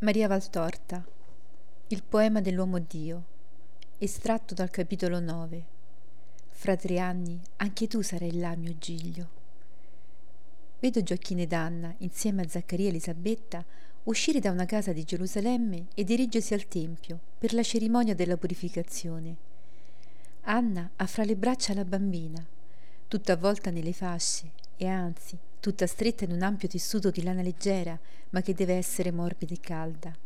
Maria Valtorta Il poema dell'uomo Dio estratto dal capitolo 9 Fra tre anni anche tu sarai là, mio Giglio. Vedo Gioacchino ed Anna, insieme a Zaccaria e Elisabetta, uscire da una casa di Gerusalemme e dirigersi al Tempio per la cerimonia della purificazione. Anna ha fra le braccia la bambina, tutta avvolta nelle fasce e anzi tutta stretta in un ampio tessuto di lana leggera, ma che deve essere morbida e calda.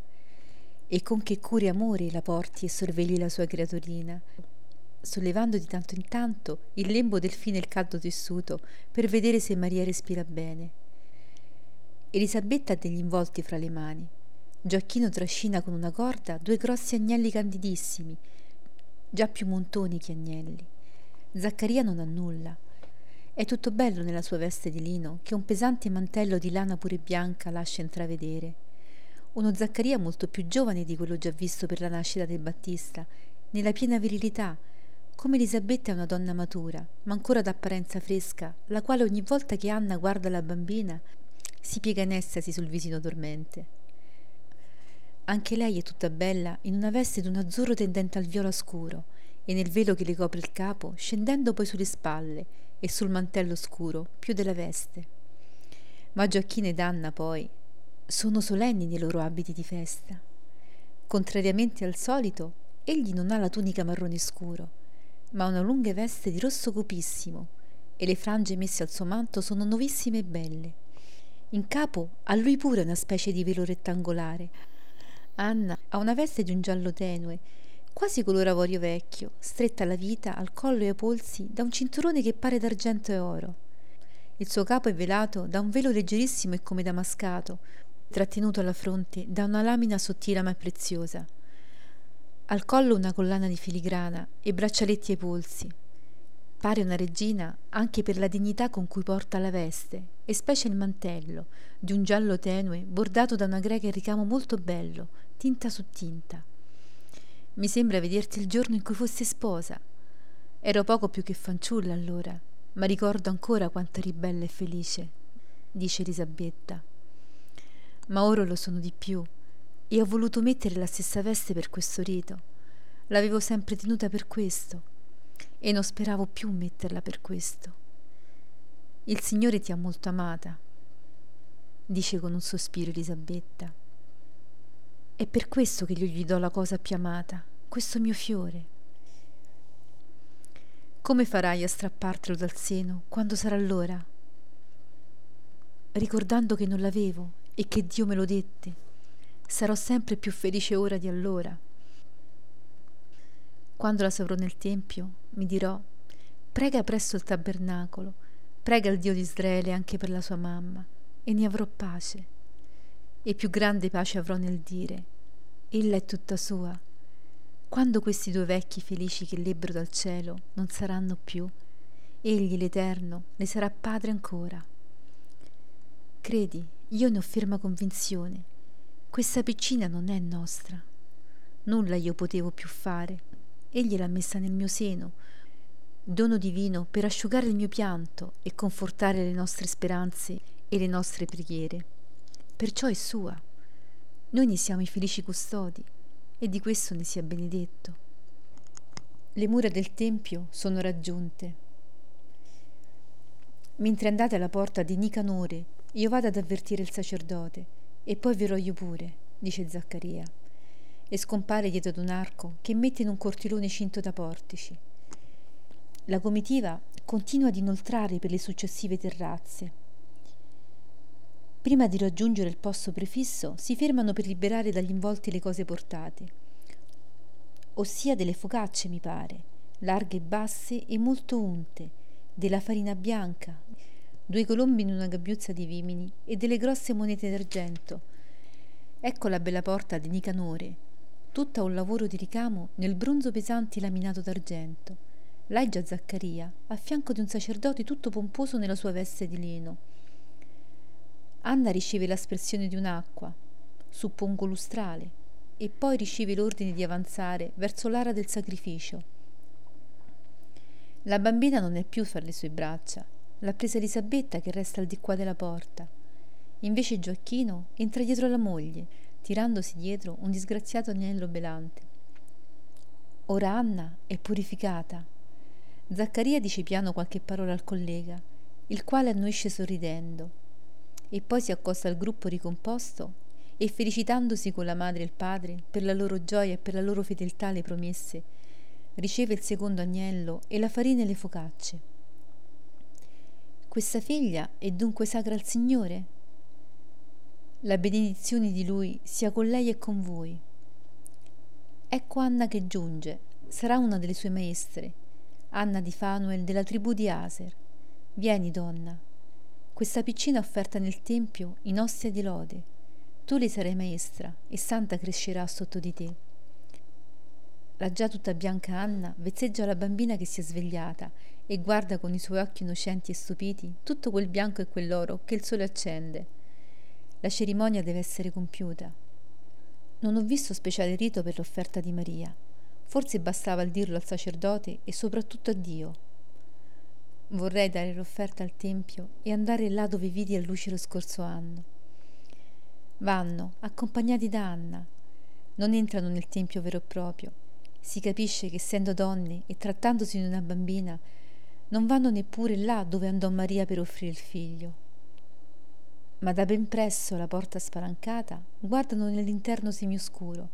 E con che curi e amore la porti e sorvegli la sua creaturina, sollevando di tanto in tanto il lembo del fine il caldo tessuto per vedere se Maria respira bene. Elisabetta ha degli involti fra le mani. Gioacchino trascina con una corda due grossi agnelli candidissimi, già più montoni che agnelli. Zaccaria non ha nulla è tutto bello nella sua veste di lino, che un pesante mantello di lana pure bianca lascia intravedere. Uno Zaccaria molto più giovane di quello già visto per la nascita del Battista, nella piena virilità, come Elisabetta è una donna matura, ma ancora d'apparenza fresca, la quale ogni volta che Anna guarda la bambina si piega in estasi sul visino dormente. Anche lei è tutta bella in una veste d'un azzurro tendente al viola scuro e nel velo che le copre il capo, scendendo poi sulle spalle, e sul mantello scuro più della veste. Ma Gioacchino ed Anna poi sono solenni nei loro abiti di festa. Contrariamente al solito, egli non ha la tunica marrone scuro, ma una lunga veste di rosso copissimo e le frange messe al suo manto sono nuovissime e belle. In capo ha lui pure una specie di velo rettangolare. Anna ha una veste di un giallo tenue quasi color avorio vecchio, stretta alla vita, al collo e ai polsi da un cinturone che pare d'argento e oro. Il suo capo è velato da un velo leggerissimo e come damascato, trattenuto alla fronte da una lamina sottile ma preziosa. Al collo una collana di filigrana e braccialetti ai polsi. Pare una regina anche per la dignità con cui porta la veste, e specie il mantello, di un giallo tenue, bordato da una greca in ricamo molto bello, tinta su tinta. Mi sembra vederti il giorno in cui fossi sposa. Ero poco più che fanciulla allora, ma ricordo ancora quanto eri bella e felice, dice Elisabetta. Ma ora lo sono di più e ho voluto mettere la stessa veste per questo rito. L'avevo sempre tenuta per questo e non speravo più metterla per questo. Il Signore ti ha molto amata, dice con un sospiro Elisabetta. È per questo che io gli do la cosa più amata, questo mio fiore. Come farai a strappartelo dal seno quando sarà l'ora? Ricordando che non l'avevo e che Dio me lo dette, sarò sempre più felice ora di allora. Quando la saprò nel Tempio, mi dirò, prega presso il tabernacolo, prega il Dio di Israele anche per la sua mamma, e ne avrò pace e più grande pace avrò nel dire. Ella è tutta sua. Quando questi due vecchi felici che lebbero dal cielo non saranno più egli l'eterno le sarà padre ancora. Credi io ne ho ferma convinzione. Questa piccina non è nostra. Nulla io potevo più fare. Egli l'ha messa nel mio seno. Dono divino per asciugare il mio pianto e confortare le nostre speranze e le nostre preghiere perciò è sua. Noi ne siamo i felici custodi e di questo ne sia benedetto. Le mura del Tempio sono raggiunte. Mentre andate alla porta di Nicanore, io vado ad avvertire il sacerdote e poi verrò io pure, dice Zaccaria, e scompare dietro ad un arco che mette in un cortilone cinto da portici. La comitiva continua ad inoltrare per le successive terrazze Prima di raggiungere il posto prefisso, si fermano per liberare dagli involti le cose portate, ossia delle focacce, mi pare, larghe e basse e molto unte, della farina bianca, due colombi in una gabbiuzza di vimini e delle grosse monete d'argento. Ecco la bella porta di Nicanore, tutta un lavoro di ricamo nel bronzo pesante laminato d'argento. Là è già Zaccaria, a fianco di un sacerdote tutto pomposo nella sua veste di lino Anna riceve l'aspersione di un'acqua, suppongo lustrale, e poi riceve l'ordine di avanzare verso l'ara del sacrificio. La bambina non è più fra le sue braccia, l'ha presa Elisabetta che resta al di qua della porta. Invece Gioacchino entra dietro la moglie, tirandosi dietro un disgraziato agnello belante. Ora Anna è purificata. Zaccaria dice piano qualche parola al collega, il quale annuisce sorridendo, e poi si accosta al gruppo ricomposto e felicitandosi con la madre e il padre per la loro gioia e per la loro fedeltà alle promesse, riceve il secondo agnello e la farina e le focacce. Questa figlia è dunque sacra al Signore? La benedizione di Lui sia con lei e con voi. Ecco Anna che giunge, sarà una delle sue maestre, Anna di Fanuel della tribù di Aser. Vieni, donna. Questa piccina offerta nel Tempio in ostia di lode tu le sarai maestra e santa crescerà sotto di te. La già tutta bianca Anna vezzeggia la bambina che si è svegliata e guarda con i suoi occhi innocenti e stupiti tutto quel bianco e quell'oro che il sole accende. La cerimonia deve essere compiuta. Non ho visto speciale rito per l'offerta di Maria. Forse bastava il dirlo al sacerdote e soprattutto a Dio. Vorrei dare l'offerta al Tempio e andare là dove vidi a luce lo scorso anno. Vanno, accompagnati da Anna. Non entrano nel tempio vero e proprio. Si capisce che essendo donne e trattandosi di una bambina, non vanno neppure là dove andò Maria per offrire il figlio. Ma da ben presso la porta spalancata guardano nell'interno semioscuro,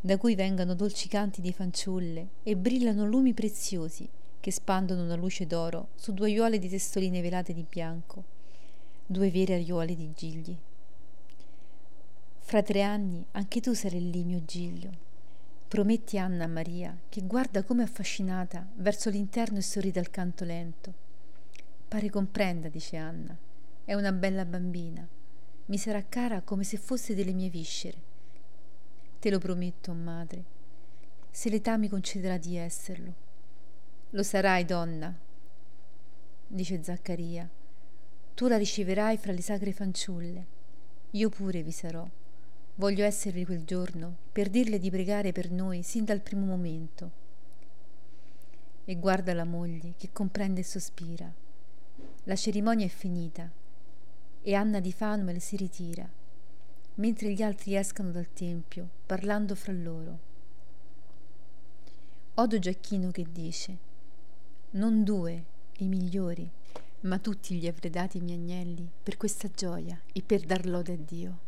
da cui vengono dolci canti di fanciulle e brillano lumi preziosi che spandono una luce d'oro su due aiuole di testoline velate di bianco, due vere aiuole di gigli. Fra tre anni anche tu sarai lì, mio Giglio. Prometti Anna a Maria, che guarda come affascinata verso l'interno e sorride al canto lento. Pare comprenda, dice Anna. È una bella bambina. Mi sarà cara come se fosse delle mie viscere. Te lo prometto, madre, se l'età mi concederà di esserlo. Lo sarai, donna, dice Zaccaria. Tu la riceverai fra le sacre fanciulle. Io pure vi sarò. Voglio esservi quel giorno per dirle di pregare per noi sin dal primo momento. E guarda la moglie che comprende e sospira. La cerimonia è finita e Anna di Fanuel si ritira, mentre gli altri escano dal tempio parlando fra loro. Odo Giacchino che dice: Non due, i migliori, ma tutti gli avrei dati i miei agnelli per questa gioia e per dar lode a Dio.